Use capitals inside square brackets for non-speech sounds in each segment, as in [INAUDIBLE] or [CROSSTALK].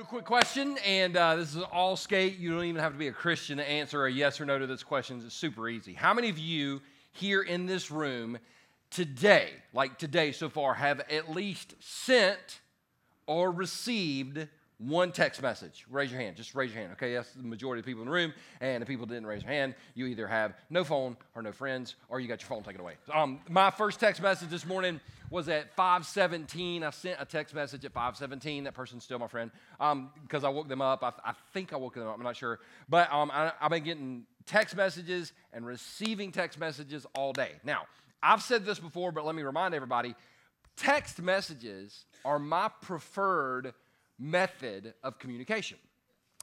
Do a quick question, and uh, this is all skate. You don't even have to be a Christian to answer a yes or no to this question. It's super easy. How many of you here in this room today, like today so far, have at least sent or received one text message. Raise your hand. Just raise your hand. Okay, that's the majority of people in the room. And the people didn't raise their hand, you either have no phone or no friends, or you got your phone taken away. Um, my first text message this morning was at 5:17. I sent a text message at 5:17. That person's still my friend because um, I woke them up. I, I, think I woke them up. I'm not sure, but um, I, I've been getting text messages and receiving text messages all day. Now, I've said this before, but let me remind everybody: text messages are my preferred method of communication.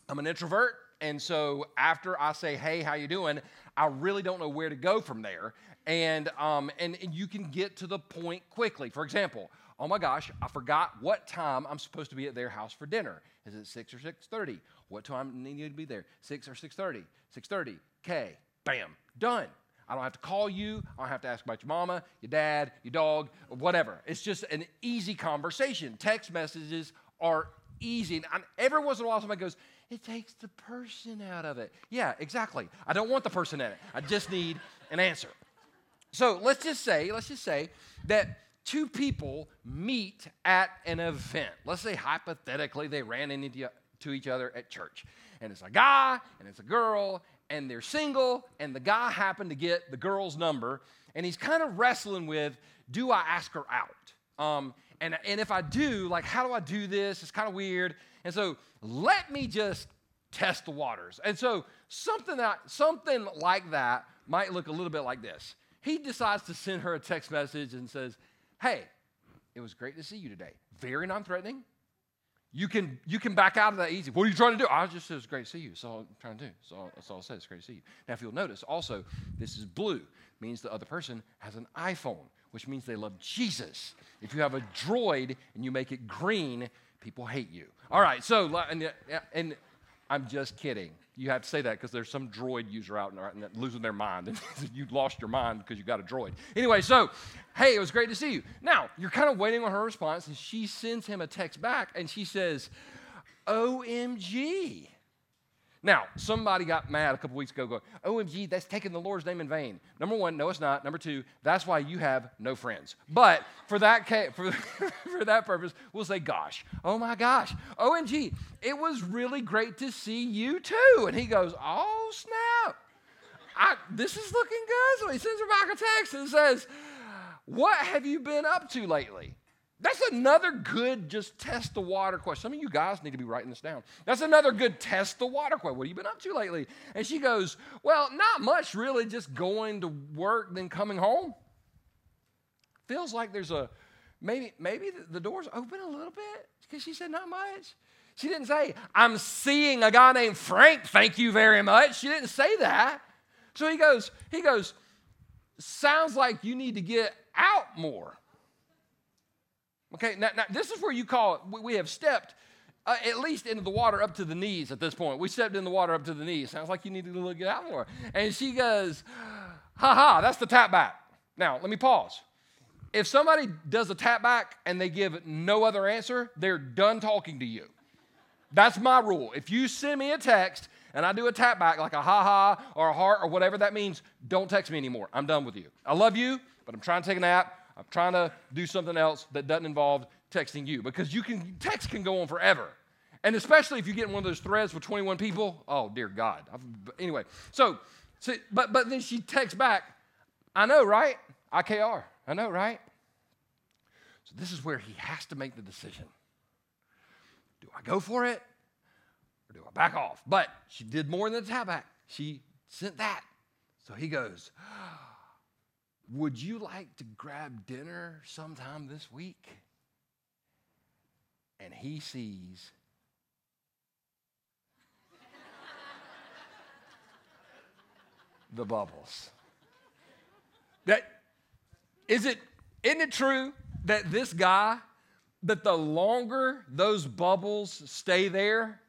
I'm an introvert, and so after I say, "Hey, how you doing?" I really don't know where to go from there, and um, and, and you can get to the point quickly. For example, oh my gosh, I forgot what time I'm supposed to be at their house for dinner. Is it six or six thirty? What time do you to be there? Six or six thirty? Six thirty. Okay, bam, done. I don't have to call you. I don't have to ask about your mama, your dad, your dog, whatever. It's just an easy conversation. Text messages are easy. And every once in a while, somebody goes, it takes the person out of it. Yeah, exactly. I don't want the person in it. I just need an answer. So let's just say, let's just say that two people meet at an event. Let's say hypothetically they ran into to each other at church. And it's a guy and it's a girl and they're single and the guy happened to get the girl's number and he's kind of wrestling with do I ask her out? Um, and, and if I do, like, how do I do this? It's kind of weird. And so let me just test the waters. And so something that something like that might look a little bit like this. He decides to send her a text message and says, Hey, it was great to see you today. Very non-threatening. You can you can back out of that easy. What are you trying to do? I just said it's great to see you. That's all I'm trying to do. That's all, that's all I said. It's great to see you. Now, if you'll notice, also this is blue means the other person has an iPhone which means they love Jesus. If you have a droid and you make it green, people hate you. All right, so, and, and I'm just kidding. You have to say that because there's some droid user out and losing their mind. And [LAUGHS] you lost your mind because you got a droid. Anyway, so, hey, it was great to see you. Now, you're kind of waiting on her response, and she sends him a text back, and she says, OMG. Now, somebody got mad a couple weeks ago going, oh, OMG, that's taking the Lord's name in vain. Number one, no, it's not. Number two, that's why you have no friends. But for that, ca- [LAUGHS] for, for that purpose, we'll say, gosh, oh my gosh, oh, OMG, it was really great to see you too. And he goes, oh snap, I, this is looking good. So he sends her back a text and says, what have you been up to lately? That's another good just test the water question. Some of you guys need to be writing this down. That's another good test the water question. What have you been up to lately? And she goes, Well, not much really, just going to work, then coming home. Feels like there's a maybe maybe the door's open a little bit because she said not much. She didn't say, I'm seeing a guy named Frank, thank you very much. She didn't say that. So he goes, he goes, sounds like you need to get out more. Okay, now, now this is where you call it, we have stepped uh, at least into the water up to the knees at this point. We stepped in the water up to the knees. Sounds like you need to look get out more. And she goes, ha ha, that's the tap back. Now, let me pause. If somebody does a tap back and they give no other answer, they're done talking to you. That's my rule. If you send me a text and I do a tap back like a ha ha or a heart or whatever that means, don't text me anymore. I'm done with you. I love you, but I'm trying to take a nap. I'm trying to do something else that doesn't involve texting you because you can text can go on forever. And especially if you get in one of those threads with 21 people, oh dear God. I've, anyway, so, so but but then she texts back, I know, right? IKR. I know, right? So this is where he has to make the decision. Do I go for it or do I back off? But she did more than a tap back. She sent that. So he goes, would you like to grab dinner sometime this week? And he sees the bubbles. That is it isn't it true that this guy that the longer those bubbles stay there,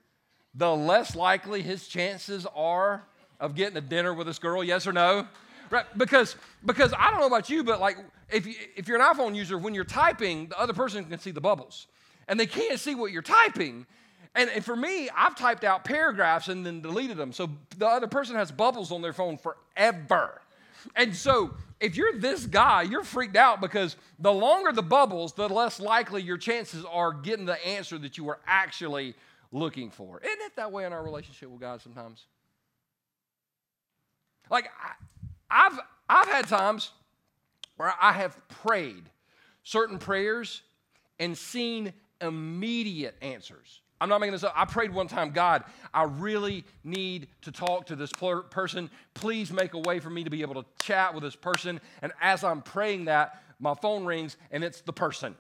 the less likely his chances are of getting a dinner with this girl, yes or no? Right? Because, because I don't know about you, but like if, you, if you're an iPhone user, when you're typing, the other person can see the bubbles. And they can't see what you're typing. And, and for me, I've typed out paragraphs and then deleted them. So the other person has bubbles on their phone forever. And so if you're this guy, you're freaked out because the longer the bubbles, the less likely your chances are getting the answer that you were actually looking for. Isn't it that way in our relationship with God sometimes? Like, I, I've, I've had times where I have prayed certain prayers and seen immediate answers. I'm not making this up. I prayed one time, God, I really need to talk to this person. Please make a way for me to be able to chat with this person. And as I'm praying that, my phone rings and it's the person.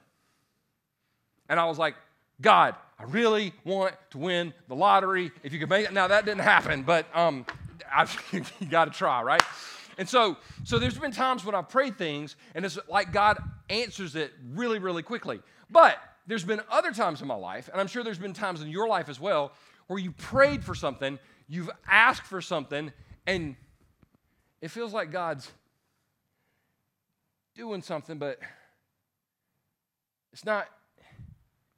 And I was like, God, I really want to win the lottery. If you could make it. Now, that didn't happen, but um, [LAUGHS] you got to try, right? And so, so there's been times when I've prayed things and it's like God answers it really, really quickly. But there's been other times in my life, and I'm sure there's been times in your life as well, where you prayed for something, you've asked for something, and it feels like God's doing something, but it's not,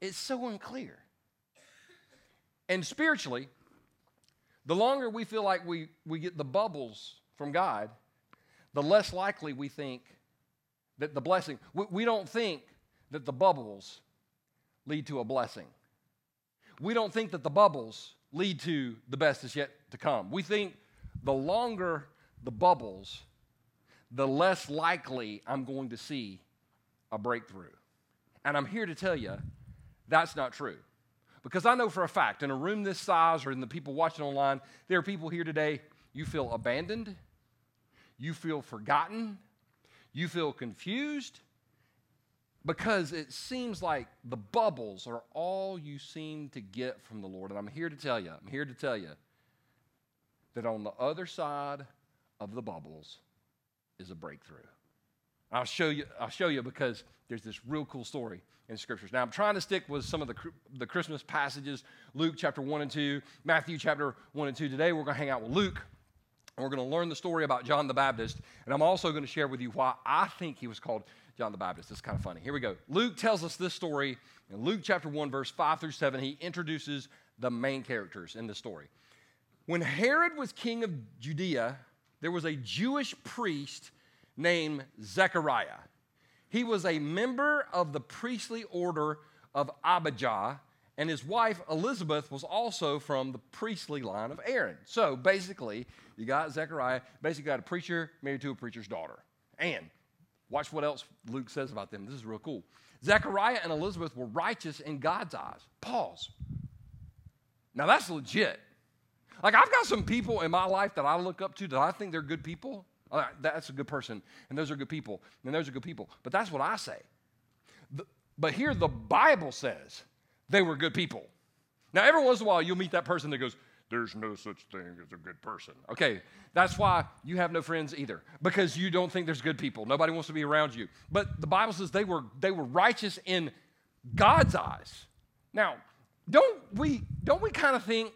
it's so unclear. And spiritually, the longer we feel like we, we get the bubbles from God, the less likely we think that the blessing, we, we don't think that the bubbles lead to a blessing. We don't think that the bubbles lead to the best is yet to come. We think the longer the bubbles, the less likely I'm going to see a breakthrough. And I'm here to tell you that's not true. Because I know for a fact, in a room this size or in the people watching online, there are people here today, you feel abandoned, you feel forgotten, you feel confused, because it seems like the bubbles are all you seem to get from the Lord. And I'm here to tell you, I'm here to tell you that on the other side of the bubbles is a breakthrough. I'll show you, I'll show you because there's this real cool story in scriptures. Now, I'm trying to stick with some of the, the Christmas passages Luke chapter 1 and 2, Matthew chapter 1 and 2. Today, we're going to hang out with Luke and we're going to learn the story about John the Baptist. And I'm also going to share with you why I think he was called John the Baptist. It's kind of funny. Here we go. Luke tells us this story in Luke chapter 1, verse 5 through 7. He introduces the main characters in the story. When Herod was king of Judea, there was a Jewish priest named Zechariah. He was a member of the priestly order of Abijah, and his wife Elizabeth was also from the priestly line of Aaron. So basically, you got Zechariah, basically got a preacher married to a preacher's daughter. And Watch what else Luke says about them. This is real cool. Zechariah and Elizabeth were righteous in God's eyes. Pause. Now that's legit. Like I've got some people in my life that I look up to that I think they're good people. That's a good person, and those are good people, and those are good people. But that's what I say. but here the Bible says they were good people. Now every once in a while you'll meet that person that goes, there's no such thing as a good person. Okay, that's why you have no friends either, because you don't think there's good people. Nobody wants to be around you. But the Bible says they were, they were righteous in God's eyes. Now, don't we, don't we kind of think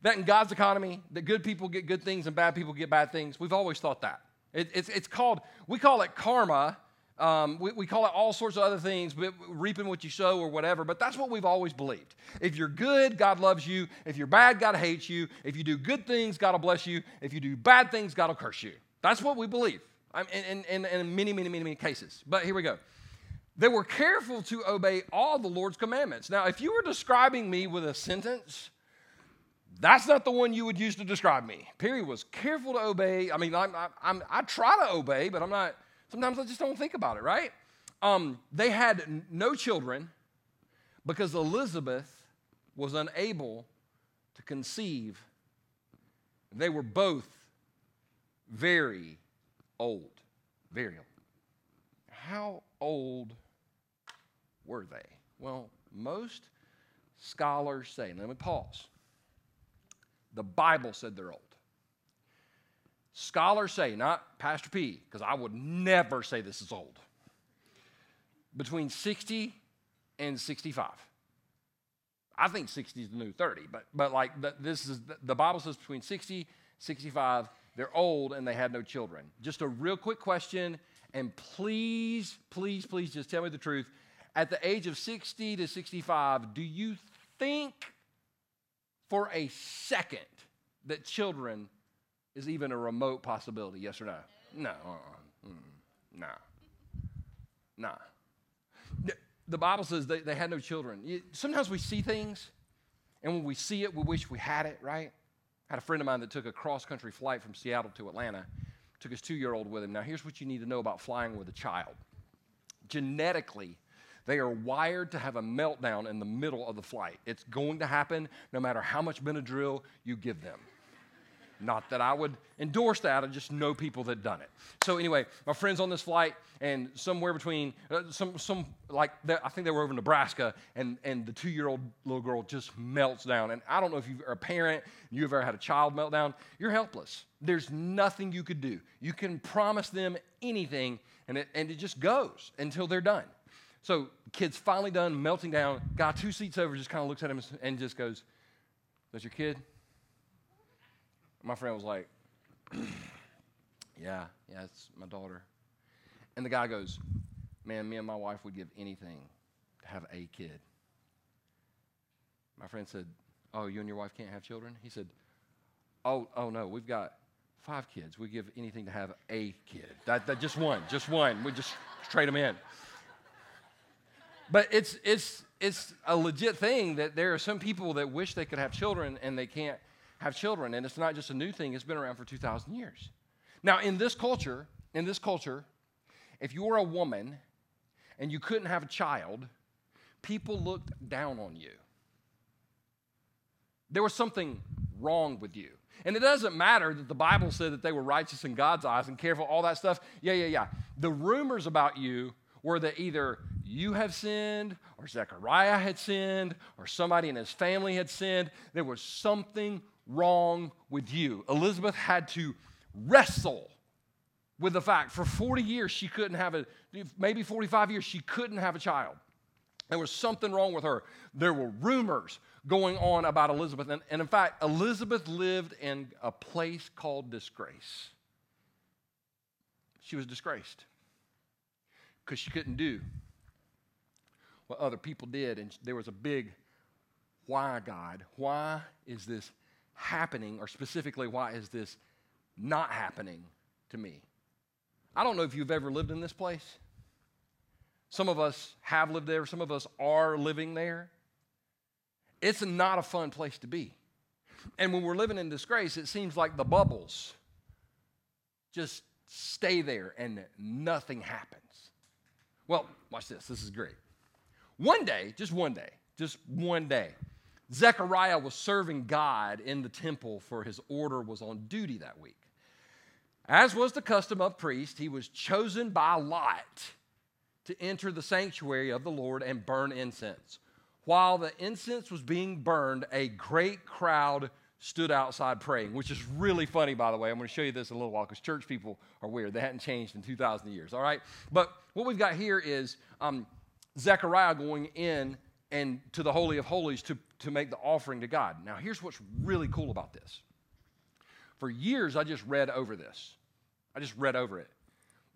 that in God's economy, that good people get good things and bad people get bad things? We've always thought that. It, it's, it's called, we call it karma um, we, we, call it all sorts of other things, but reaping what you sow or whatever, but that's what we've always believed. If you're good, God loves you. If you're bad, God hates you. If you do good things, God will bless you. If you do bad things, God will curse you. That's what we believe in, in, in many, many, many, many cases. But here we go. They were careful to obey all the Lord's commandments. Now, if you were describing me with a sentence, that's not the one you would use to describe me. Perry was careful to obey. I mean, I'm, I'm, I try to obey, but I'm not Sometimes I just don't think about it, right? Um, they had no children because Elizabeth was unable to conceive. They were both very old. Very old. How old were they? Well, most scholars say, let me pause. The Bible said they're old. Scholars say, not Pastor P, because I would never say this is old, between 60 and 65. I think 60 is the new 30, but, but like the, this is the Bible says between 60 65 they're old and they had no children. Just a real quick question, and please, please, please just tell me the truth. At the age of 60 to 65, do you think for a second that children is even a remote possibility? Yes or no? No. Uh-uh. Mm, nah. Nah. The Bible says they, they had no children. Sometimes we see things, and when we see it, we wish we had it, right? I had a friend of mine that took a cross country flight from Seattle to Atlanta, took his two year old with him. Now, here's what you need to know about flying with a child genetically, they are wired to have a meltdown in the middle of the flight. It's going to happen no matter how much Benadryl you give them. Not that I would endorse that, I just know people that done it. So anyway, my friends on this flight, and somewhere between uh, some some like I think they were over Nebraska, and and the two year old little girl just melts down. And I don't know if you're a parent, you've ever had a child meltdown. You're helpless. There's nothing you could do. You can promise them anything, and it and it just goes until they're done. So kid's finally done melting down. Guy two seats over just kind of looks at him and just goes, "That's your kid." My friend was like, [CLEARS THROAT] Yeah, yeah, it's my daughter. And the guy goes, Man, me and my wife would give anything to have a kid. My friend said, Oh, you and your wife can't have children? He said, Oh, oh no, we've got five kids. We give anything to have a kid. That, that just one, just one. We just trade them in. But it's it's it's a legit thing that there are some people that wish they could have children and they can't have children. And it's not just a new thing, it's been around for 2,000 years. Now, in this culture, in this culture, if you were a woman and you couldn't have a child, people looked down on you. There was something wrong with you. And it doesn't matter that the Bible said that they were righteous in God's eyes and careful, all that stuff. Yeah, yeah, yeah. The rumors about you were that either you have sinned, or Zechariah had sinned, or somebody in his family had sinned. There was something wrong with you. Elizabeth had to wrestle with the fact for 40 years she couldn't have a, maybe 45 years, she couldn't have a child. There was something wrong with her. There were rumors going on about Elizabeth. And, and in fact, Elizabeth lived in a place called disgrace. She was disgraced because she couldn't do what other people did. And there was a big why, God? Why is this happening, or specifically, why is this not happening to me? I don't know if you've ever lived in this place. Some of us have lived there, some of us are living there. It's not a fun place to be. And when we're living in disgrace, it seems like the bubbles just stay there and nothing happens. Well, watch this. This is great. One day, just one day, just one day, Zechariah was serving God in the temple, for his order was on duty that week. As was the custom of priests, he was chosen by lot to enter the sanctuary of the Lord and burn incense. While the incense was being burned, a great crowd stood outside praying, which is really funny, by the way. I'm going to show you this in a little while because church people are weird. They hadn't changed in 2,000 years, all right? But what we've got here is um, Zechariah going in and to the Holy of Holies to, to make the offering to God. Now, here's what's really cool about this. For years, I just read over this. I just read over it.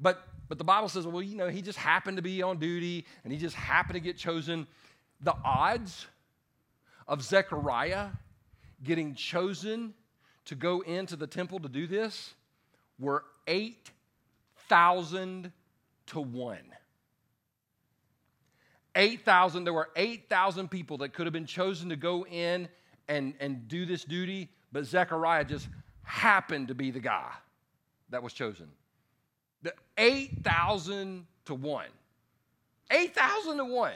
But, but the Bible says, well, you know, he just happened to be on duty and he just happened to get chosen. The odds of Zechariah getting chosen to go into the temple to do this were 8,000 to 1. 8,000, there were 8,000 people that could have been chosen to go in and, and do this duty, but Zechariah just happened to be the guy that was chosen. The 8,000 to 1. 8,000 to 1.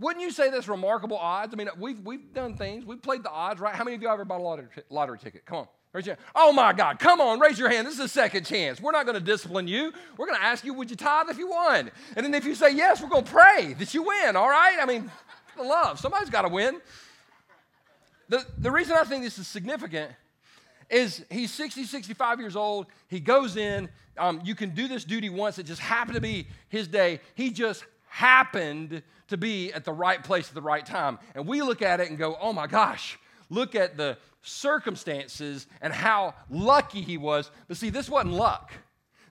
Wouldn't you say that's remarkable odds? I mean, we've, we've done things. We've played the odds, right? How many of you ever bought a lottery, lottery ticket? Come on. Raise your hand. Oh my God, come on, raise your hand. This is a second chance. We're not going to discipline you. We're going to ask you, would you tithe if you won? And then if you say yes, we're going to pray that you win, all right? I mean, love. Somebody's got to win. The, the reason I think this is significant is he's 60, 65 years old. He goes in. Um, you can do this duty once. It just happened to be his day. He just happened to be at the right place at the right time. And we look at it and go, oh my gosh, look at the circumstances and how lucky he was. But see, this wasn't luck.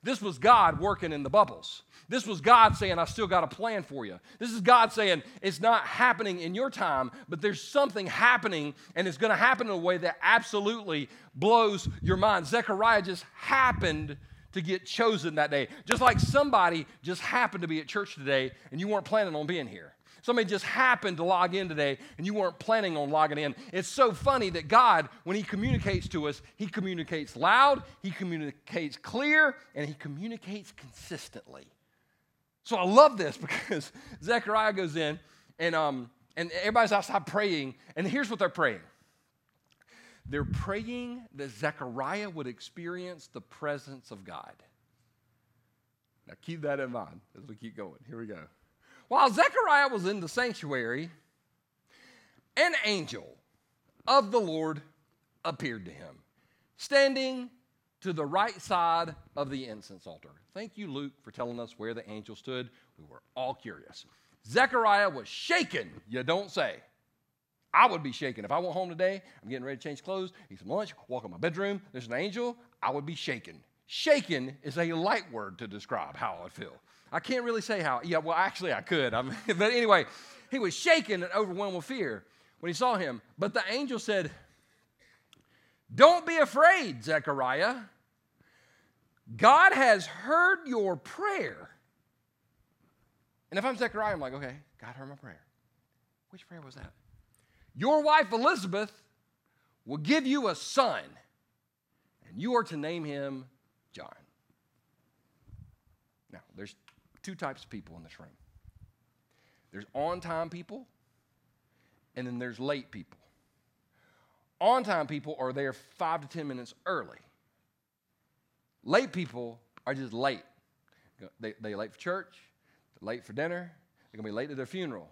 This was God working in the bubbles. This was God saying, I still got a plan for you. This is God saying, it's not happening in your time, but there's something happening, and it's going to happen in a way that absolutely blows your mind. Zechariah just happened to get chosen that day. Just like somebody just happened to be at church today, and you weren't planning on being here. Somebody just happened to log in today and you weren't planning on logging in. It's so funny that God, when He communicates to us, He communicates loud, He communicates clear, and He communicates consistently. So I love this [LAUGHS] because Zechariah goes in and, um, and everybody's outside praying, and here's what they're praying. They're praying that Zechariah would experience the presence of God. Now keep that in mind as we keep going. Here we go. While Zechariah was in the sanctuary, an angel of the Lord appeared to him, standing to the right side of the incense altar. Thank you, Luke, for telling us where the angel stood. We were all curious. Zechariah was shaken, you don't say. I would be shaken. If I went home today, I'm getting ready to change clothes, eat some lunch, walk in my bedroom, there's an angel, I would be shaken. Shaken is a light word to describe how I would feel. I can't really say how. Yeah, well, actually, I could. I [LAUGHS] but anyway, he was shaken and overwhelmed with fear when he saw him. But the angel said, Don't be afraid, Zechariah. God has heard your prayer. And if I'm Zechariah, I'm like, okay, God heard my prayer. Which prayer was that? Your wife Elizabeth will give you a son, and you are to name him John. Now, there's two types of people in this room there's on time people, and then there's late people. On time people are there five to 10 minutes early. Late people are just late. They, they late for church, they're late for dinner, they're gonna be late to their funeral.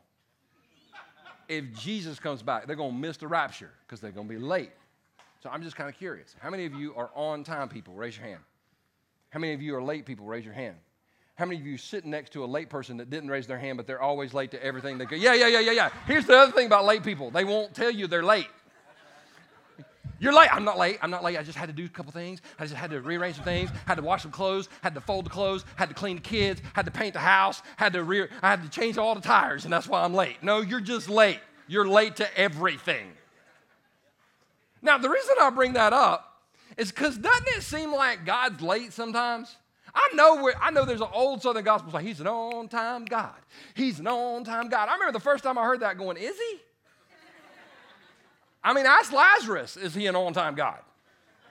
if Jesus comes back, they're gonna miss the rapture because they're gonna be late. So I'm just kind of curious. How many of you are on time people? Raise your hand. How many of you are late people? Raise your hand. How many of you sitting next to a late person that didn't raise their hand, but they're always late to everything? They go, yeah, yeah, yeah, yeah, yeah. Here's the other thing about late people they won't tell you they're late. You're late. I'm not late. I'm not late. I just had to do a couple things. I just had to rearrange some things. Had to wash some clothes. Had to fold the clothes. Had to clean the kids. Had to paint the house. Had to re- I had to change all the tires, and that's why I'm late. No, you're just late. You're late to everything. Now, the reason I bring that up is because doesn't it seem like God's late sometimes? I know where I know there's an old Southern gospel song. He's an on-time God. He's an on-time God. I remember the first time I heard that going, is he? I mean, ask Lazarus, is he an on-time God?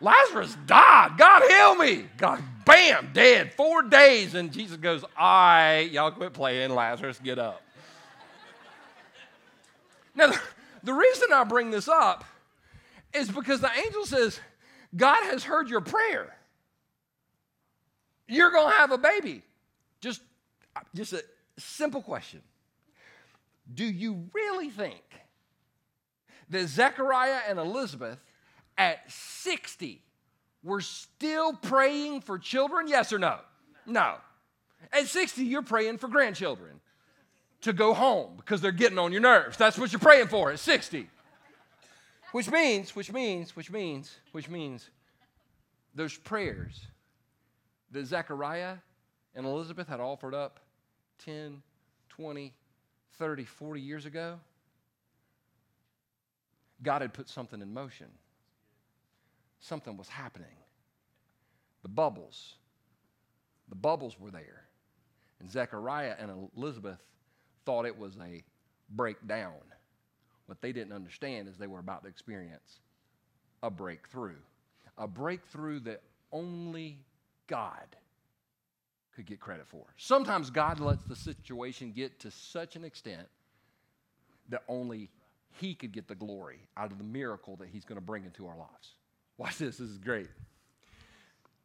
Lazarus died. God heal me. God, bam, dead. Four days. And Jesus goes, all right, y'all quit playing. Lazarus, get up. now, the reason I bring this up is because the angel says, God has heard your prayer. You're going to have a baby. Just, just a simple question. Do you really think that Zechariah and Elizabeth at 60 were still praying for children? Yes or no? No. At 60, you're praying for grandchildren to go home because they're getting on your nerves. That's what you're praying for at 60. Which means, which means, which means, which means those prayers that Zechariah and Elizabeth had offered up 10, 20, 30, 40 years ago, God had put something in motion. Something was happening. The bubbles, the bubbles were there. And Zechariah and Elizabeth thought it was a breakdown. What they didn't understand is they were about to experience a breakthrough. A breakthrough that only God could get credit for. Sometimes God lets the situation get to such an extent that only He could get the glory out of the miracle that He's going to bring into our lives. Watch this, this is great.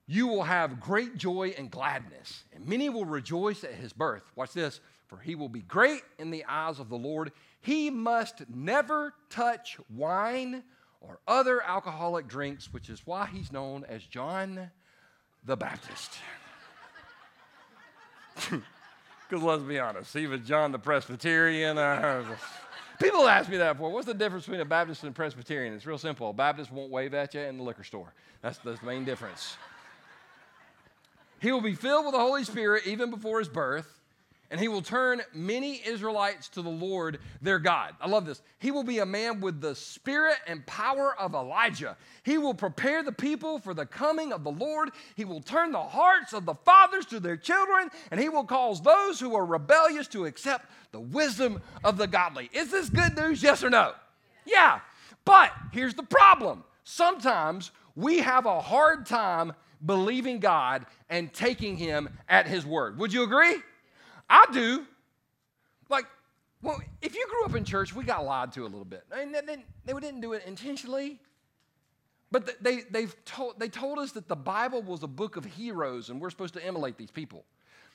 You will have great joy and gladness, and many will rejoice at His birth. Watch this, for He will be great in the eyes of the Lord. He must never touch wine or other alcoholic drinks, which is why He's known as John the Baptist. [LAUGHS] Because let's be honest, even John the Presbyterian. Uh, people ask me that before. What's the difference between a Baptist and a Presbyterian? It's real simple. A Baptist won't wave at you in the liquor store. That's, that's the main difference. He will be filled with the Holy Spirit even before his birth and he will turn many Israelites to the Lord their God. I love this. He will be a man with the spirit and power of Elijah. He will prepare the people for the coming of the Lord. He will turn the hearts of the fathers to their children, and he will cause those who are rebellious to accept the wisdom of the godly. Is this good news? Yes or no? Yeah. But here's the problem sometimes we have a hard time believing God and taking him at his word. Would you agree? I do. Like, well, if you grew up in church, we got lied to a little bit. I mean, they, didn't, they didn't do it intentionally, but they, they've told, they told us that the Bible was a book of heroes and we're supposed to emulate these people.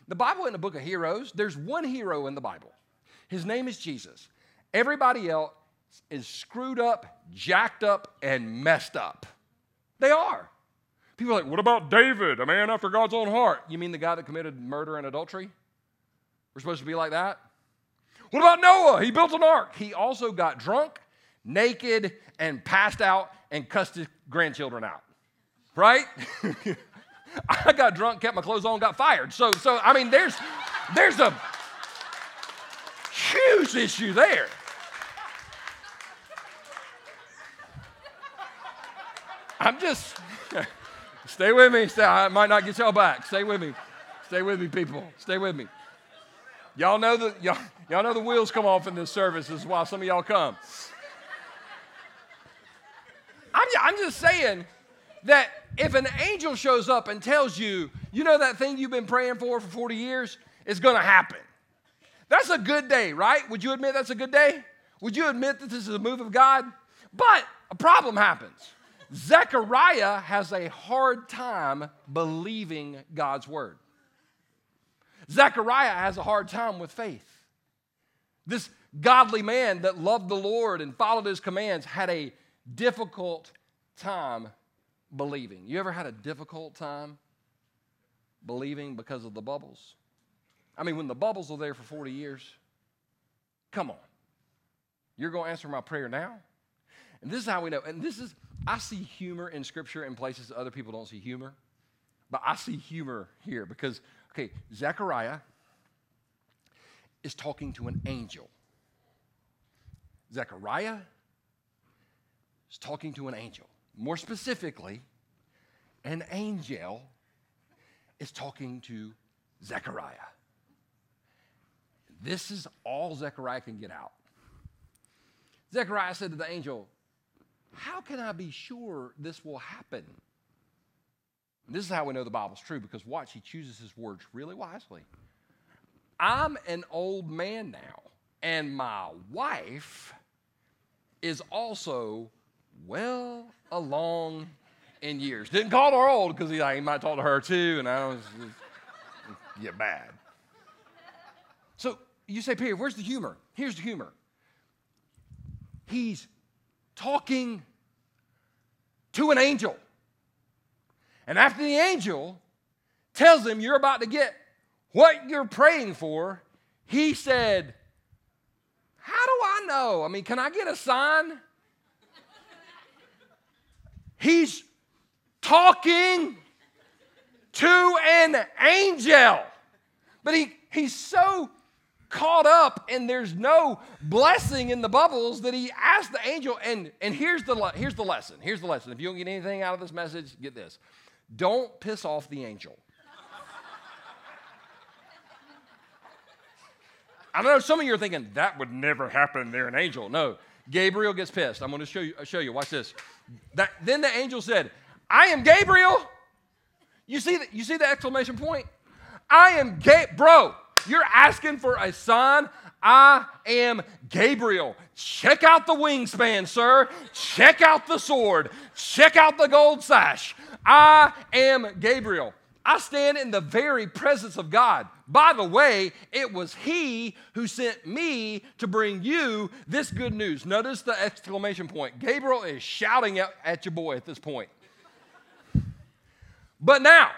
The Bible isn't a book of heroes. There's one hero in the Bible. His name is Jesus. Everybody else is screwed up, jacked up, and messed up. They are. People are like, what about David, a man after God's own heart? You mean the guy that committed murder and adultery? We're supposed to be like that? What about Noah? He built an ark. He also got drunk, naked, and passed out and cussed his grandchildren out. Right? [LAUGHS] I got drunk, kept my clothes on, got fired. So, so I mean, there's, there's a huge issue there. I'm just, [LAUGHS] stay with me. I might not get y'all back. Stay with me. Stay with me, people. Stay with me. Y'all know the y'all, y'all know the wheels come off in this service. This is why some of y'all come. I'm, I'm just saying that if an angel shows up and tells you, you know that thing you've been praying for for 40 years, it's going to happen. That's a good day, right? Would you admit that's a good day? Would you admit that this is a move of God? But a problem happens. Zechariah has a hard time believing God's word. Zechariah has a hard time with faith. This godly man that loved the Lord and followed his commands had a difficult time believing. You ever had a difficult time believing because of the bubbles? I mean, when the bubbles are there for 40 years, come on. You're going to answer my prayer now? And this is how we know. And this is, I see humor in Scripture in places other people don't see humor. But I see humor here because Okay, Zechariah is talking to an angel. Zechariah is talking to an angel. More specifically, an angel is talking to Zechariah. This is all Zechariah can get out. Zechariah said to the angel, How can I be sure this will happen? This is how we know the Bible's true because watch, he chooses his words really wisely. I'm an old man now, and my wife is also well along in years. Didn't call her old because he, he might talk to her too, and I was get bad. So you say, Peter, where's the humor? Here's the humor. He's talking to an angel. And after the angel tells him, You're about to get what you're praying for, he said, How do I know? I mean, can I get a sign? He's talking to an angel. But he, he's so caught up and there's no blessing in the bubbles that he asked the angel and, and here's, the, here's the lesson here's the lesson if you don't get anything out of this message get this don't piss off the angel. I know some of you are thinking that would never happen. They're an angel. No, Gabriel gets pissed. I'm going to show you. Show you. Watch this. That, then the angel said, "I am Gabriel." You see that? You see the exclamation point? I am Ga- bro. You're asking for a son. I am Gabriel. Check out the wingspan, sir. Check out the sword. Check out the gold sash. I am Gabriel. I stand in the very presence of God. By the way, it was He who sent me to bring you this good news. Notice the exclamation point. Gabriel is shouting at, your boy at this point. But now,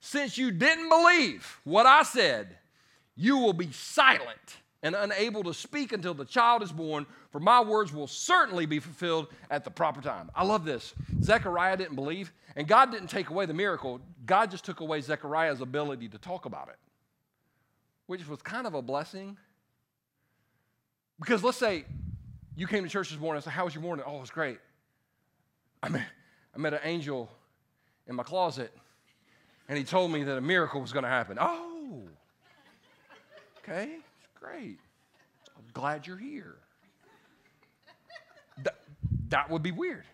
since you didn't believe what I said, you will be silent and unable to speak until the child is born, for my words will certainly be fulfilled at the proper time. I love this. Zechariah didn't believe, and God didn't take away the miracle. God just took away Zechariah's ability to talk about it, which was kind of a blessing. Because let's say you came to church this morning and said, How was your morning? Oh, it was great. I met, I met an angel in my closet, and he told me that a miracle was going to happen. Oh, okay, It's great. I'm glad you're here. That, that would be weird.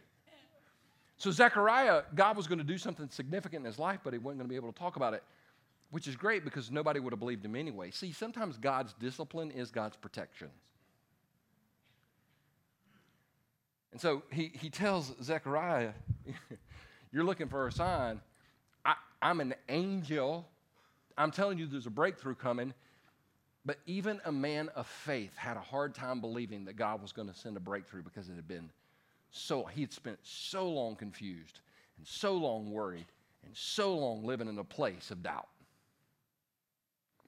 So, Zechariah, God was going to do something significant in his life, but he wasn't going to be able to talk about it, which is great because nobody would have believed him anyway. See, sometimes God's discipline is God's protection. And so he, he tells Zechariah, [LAUGHS] You're looking for a sign. I, I'm an angel. I'm telling you there's a breakthrough coming. But even a man of faith had a hard time believing that God was going to send a breakthrough because it had been so, he had spent so long confused and so long worried and so long living in a place of doubt.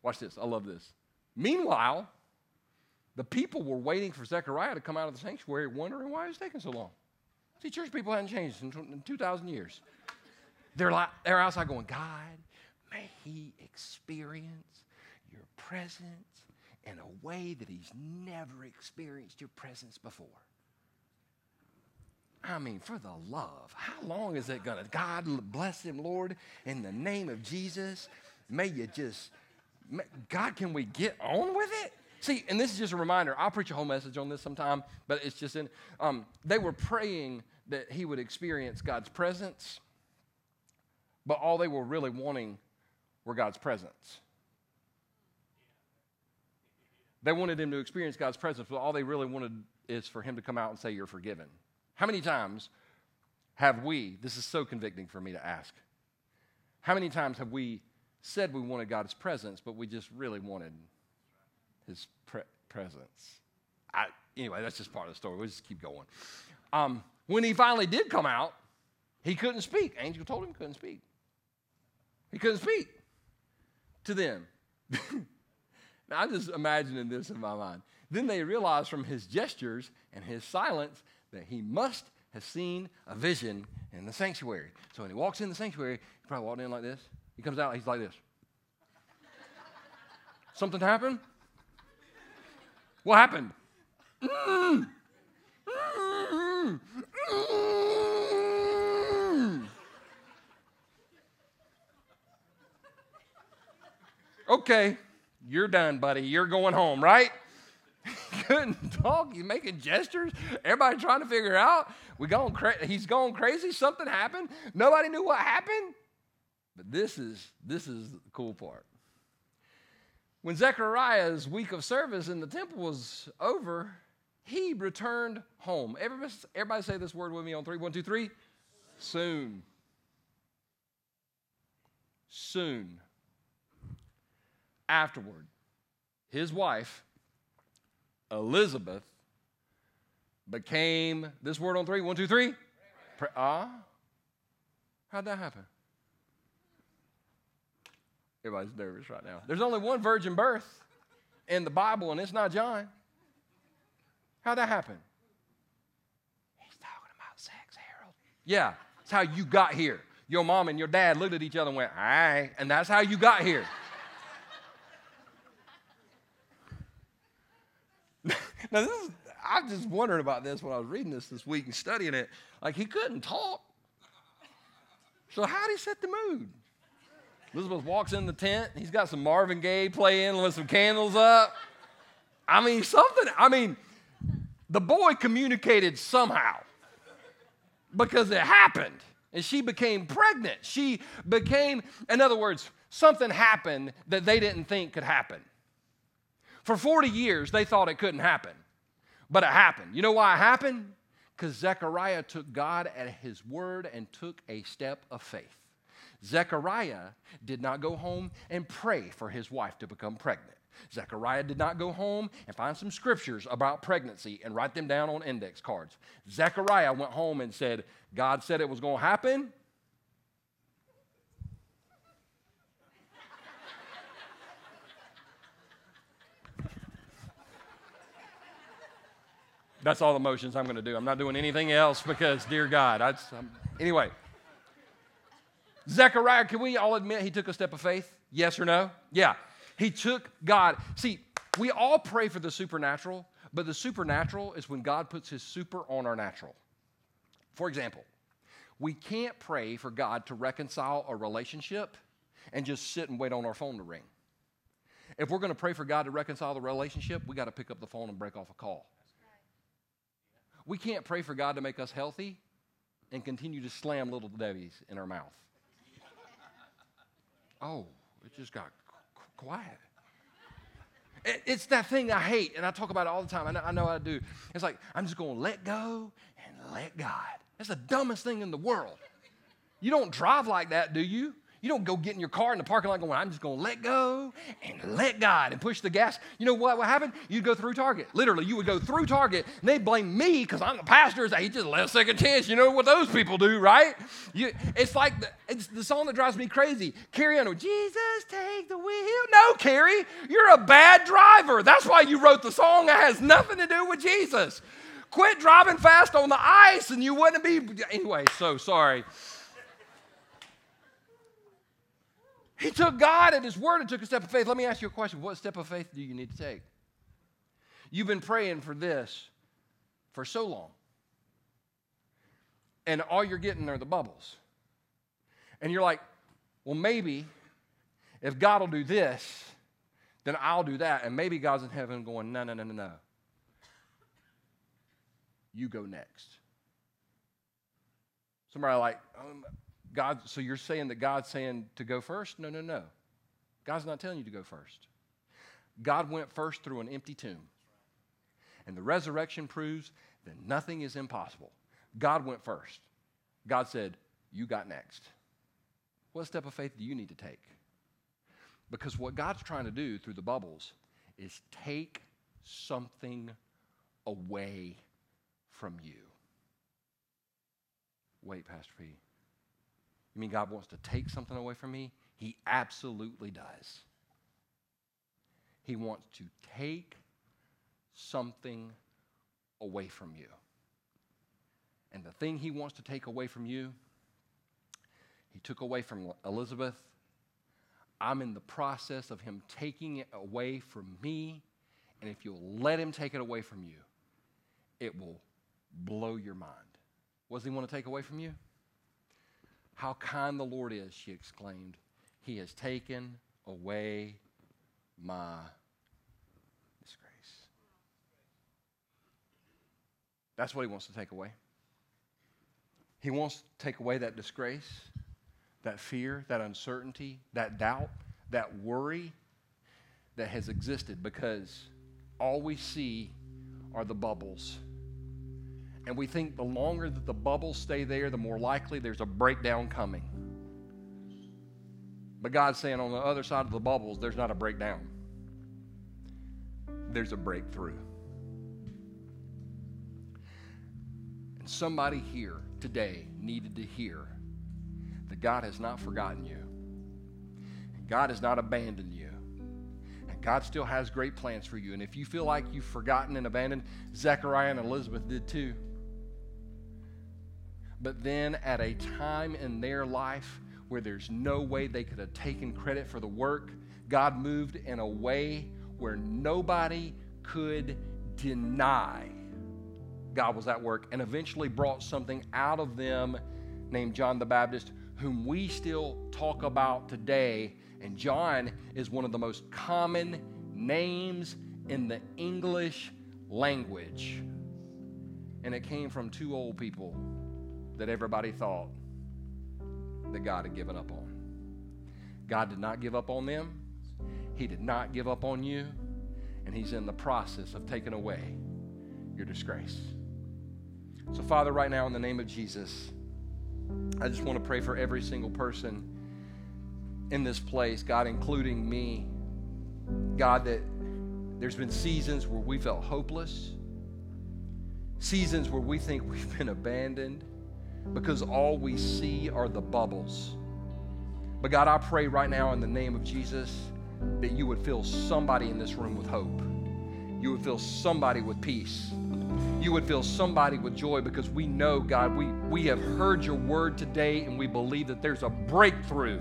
Watch this. I love this. Meanwhile, the people were waiting for Zechariah to come out of the sanctuary, wondering why it was taking so long. See, church people hadn't changed in 2,000 years. They're, like, they're outside going, God, may he experience presence in a way that he's never experienced your presence before. I mean, for the love, how long is it going to? God bless him, Lord, in the name of Jesus. May you just, God, can we get on with it? See, and this is just a reminder. I'll preach a whole message on this sometime, but it's just in. Um, they were praying that he would experience God's presence, but all they were really wanting were God's presence. They wanted him to experience God's presence, but all they really wanted is for him to come out and say, You're forgiven. How many times have we, this is so convicting for me to ask, how many times have we said we wanted God's presence, but we just really wanted his pre- presence. I, anyway, that's just part of the story. We'll just keep going. Um, when he finally did come out, he couldn't speak. Angel told him he couldn't speak. He couldn't speak to them. [LAUGHS] now, I'm just imagining this in my mind. Then they realized from his gestures and his silence that he must have seen a vision in the sanctuary. So when he walks in the sanctuary, he probably walked in like this. He comes out, he's like this. Something happened? What happened? Okay, you're done, buddy. You're going home, right? [LAUGHS] couldn't talk. He's making gestures. Everybody trying to figure out. We going cra- he's going crazy. Something happened. Nobody knew what happened. But this is this is the cool part. When Zechariah's week of service in the temple was over, he returned home. Everybody, everybody say this word with me on three. One, two, three. Soon. Soon. Afterward, his wife, Elizabeth, became this word on three one two three three. Ah. How'd that happen? Everybody's nervous right now. There's only one virgin birth in the Bible, and it's not John. How'd that happen? He's talking about sex, Harold. Yeah, that's how you got here. Your mom and your dad looked at each other and went, all right, and that's how you got here. Now, this is, I just wondered about this when I was reading this this week and studying it. Like, he couldn't talk. So, how'd he set the mood? Elizabeth walks in the tent. He's got some Marvin Gaye playing with some candles up. I mean, something. I mean, the boy communicated somehow because it happened. And she became pregnant. She became, in other words, something happened that they didn't think could happen. For 40 years, they thought it couldn't happen, but it happened. You know why it happened? Because Zechariah took God at his word and took a step of faith. Zechariah did not go home and pray for his wife to become pregnant. Zechariah did not go home and find some scriptures about pregnancy and write them down on index cards. Zechariah went home and said, God said it was going to happen. That's all the motions I'm going to do. I'm not doing anything else because, dear God, I just, anyway. Zechariah, can we all admit he took a step of faith? Yes or no? Yeah. He took God. See, we all pray for the supernatural, but the supernatural is when God puts his super on our natural. For example, we can't pray for God to reconcile a relationship and just sit and wait on our phone to ring. If we're going to pray for God to reconcile the relationship, we got to pick up the phone and break off a call. We can't pray for God to make us healthy and continue to slam little Debbie's in our mouth. [LAUGHS] Oh, it just got quiet. it's that thing I hate, and I talk about it all the time. I know, I know I do. It's like, I'm just going to let go and let God. That's the dumbest thing in the world. You don't drive like that, do you? You don't go get in your car in the parking lot going, I'm just going to let go and let God and push the gas. You know what would happen? You'd go through Target. Literally, you would go through Target and they'd blame me because I'm the pastor. Say, he just let a second chance. You know what those people do, right? You, it's like the, it's the song that drives me crazy. Carrie Underwood, Jesus, take the wheel. No, Carrie, you're a bad driver. That's why you wrote the song. It has nothing to do with Jesus. Quit driving fast on the ice and you wouldn't be. Anyway, so sorry. He took God at His word and took a step of faith. Let me ask you a question. What step of faith do you need to take? You've been praying for this for so long. And all you're getting are the bubbles. And you're like, well, maybe if God will do this, then I'll do that. And maybe God's in heaven going, no, no, no, no, no. You go next. Somebody like, um, God, so you're saying that God's saying to go first? No, no, no. God's not telling you to go first. God went first through an empty tomb. And the resurrection proves that nothing is impossible. God went first. God said, You got next. What step of faith do you need to take? Because what God's trying to do through the bubbles is take something away from you. Wait, Pastor P. You mean God wants to take something away from me? He absolutely does. He wants to take something away from you. And the thing he wants to take away from you, he took away from Elizabeth. I'm in the process of him taking it away from me. And if you'll let him take it away from you, it will blow your mind. What does he want to take away from you? How kind the Lord is, she exclaimed. He has taken away my disgrace. That's what he wants to take away. He wants to take away that disgrace, that fear, that uncertainty, that doubt, that worry that has existed because all we see are the bubbles and we think the longer that the bubbles stay there, the more likely there's a breakdown coming. But God's saying on the other side of the bubbles, there's not a breakdown, there's a breakthrough. And somebody here today needed to hear that God has not forgotten you, God has not abandoned you. and God still has great plans for you. And if you feel like you've forgotten and abandoned, Zechariah and Elizabeth did too. But then at a time in their life where there's no way they could have taken credit for the work, God moved in a way where nobody could deny God was at work and eventually brought something out of them named John the Baptist, whom we still talk about today. And John is one of the most common names in the English language. And it came from two old people that everybody thought that God had given up on. God did not give up on them. He did not give up on you. And He's in the process of taking away your disgrace. So, Father, right now, in the name of Jesus, I just want to pray for every single person in this place, God, including me. God, that there's been seasons where we felt hopeless, seasons where we think we've been abandoned because all we see are the bubbles. But God, I pray right now in the name of Jesus that you would fill somebody in this room with hope. You would fill somebody with peace. you would fill somebody with joy because we know, God, we, we have heard your word today and we believe that there's a breakthrough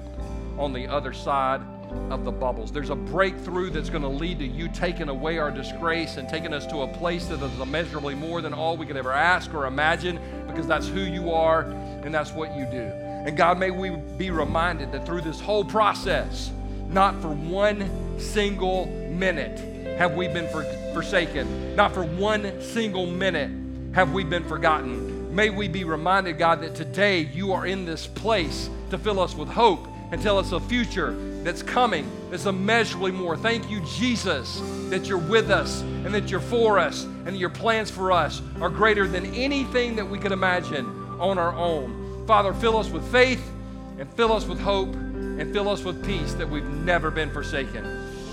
on the other side of the bubbles. There's a breakthrough that's going to lead to you taking away our disgrace and taking us to a place that is immeasurably more than all we could ever ask or imagine because that's who you are and that's what you do. And God, may we be reminded that through this whole process, not for one single minute have we been for, forsaken, not for one single minute have we been forgotten. May we be reminded, God, that today you are in this place to fill us with hope and tell us a future that's coming that's immeasurably more. Thank you, Jesus, that you're with us and that you're for us and that your plans for us are greater than anything that we could imagine on our own. Father, fill us with faith and fill us with hope and fill us with peace that we've never been forsaken.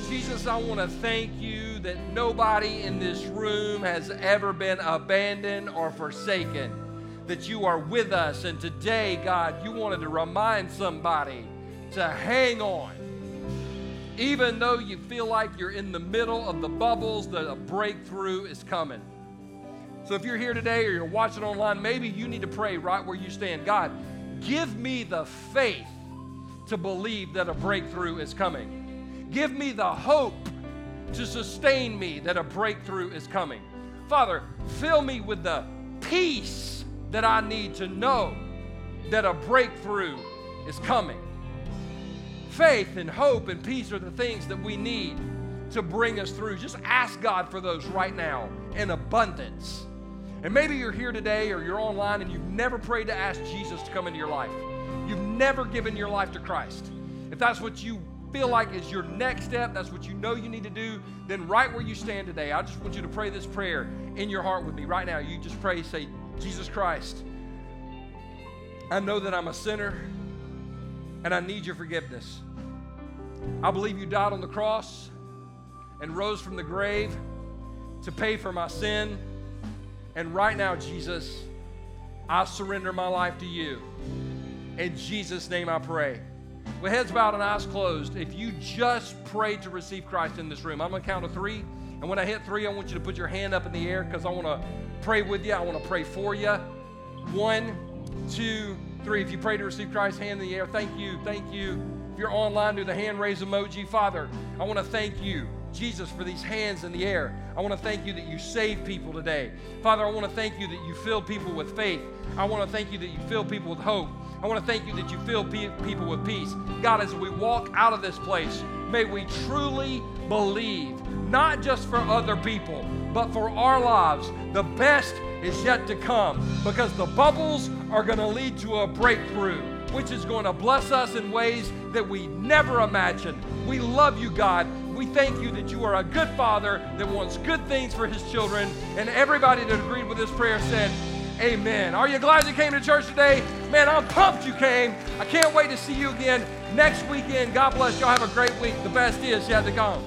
Jesus, I want to thank you that nobody in this room has ever been abandoned or forsaken, that you are with us. And today, God, you wanted to remind somebody to hang on. Even though you feel like you're in the middle of the bubbles, that a breakthrough is coming. So if you're here today or you're watching online, maybe you need to pray right where you stand. God, give me the faith to believe that a breakthrough is coming. Give me the hope to sustain me that a breakthrough is coming. Father, fill me with the peace that I need to know that a breakthrough is coming. Faith and hope and peace are the things that we need to bring us through. Just ask God for those right now in abundance. And maybe you're here today or you're online and you've never prayed to ask Jesus to come into your life. You've never given your life to Christ. If that's what you feel like is your next step, that's what you know you need to do, then right where you stand today, I just want you to pray this prayer in your heart with me right now. You just pray, say, Jesus Christ, I know that I'm a sinner and I need your forgiveness. I believe you died on the cross and rose from the grave to pay for my sin. And right now, Jesus, I surrender my life to you. In Jesus' name I pray. With heads bowed and eyes closed, if you just prayed to receive Christ in this room, I'm going to count to three. And when I hit three, I want you to put your hand up in the air because I want to pray with you. I want to pray for you. One, two, three. If you pray to receive Christ, hand in the air. Thank you. Thank you. You're online, do the hand raise emoji. Father, I want to thank you. Jesus, for these hands in the air. I want to thank you that you save people today. Father, I want to thank you that you fill people with faith. I want to thank you that you fill people with hope. I want to thank you that you fill people with peace. God, as we walk out of this place, may we truly believe, not just for other people, but for our lives, the best is yet to come because the bubbles are going to lead to a breakthrough, which is going to bless us in ways that we never imagined. We love you, God. We thank you that you are a good father that wants good things for his children. And everybody that agreed with this prayer said, Amen. Are you glad you came to church today? Man, I'm pumped you came. I can't wait to see you again next weekend. God bless y'all. Have a great week. The best is yet to come.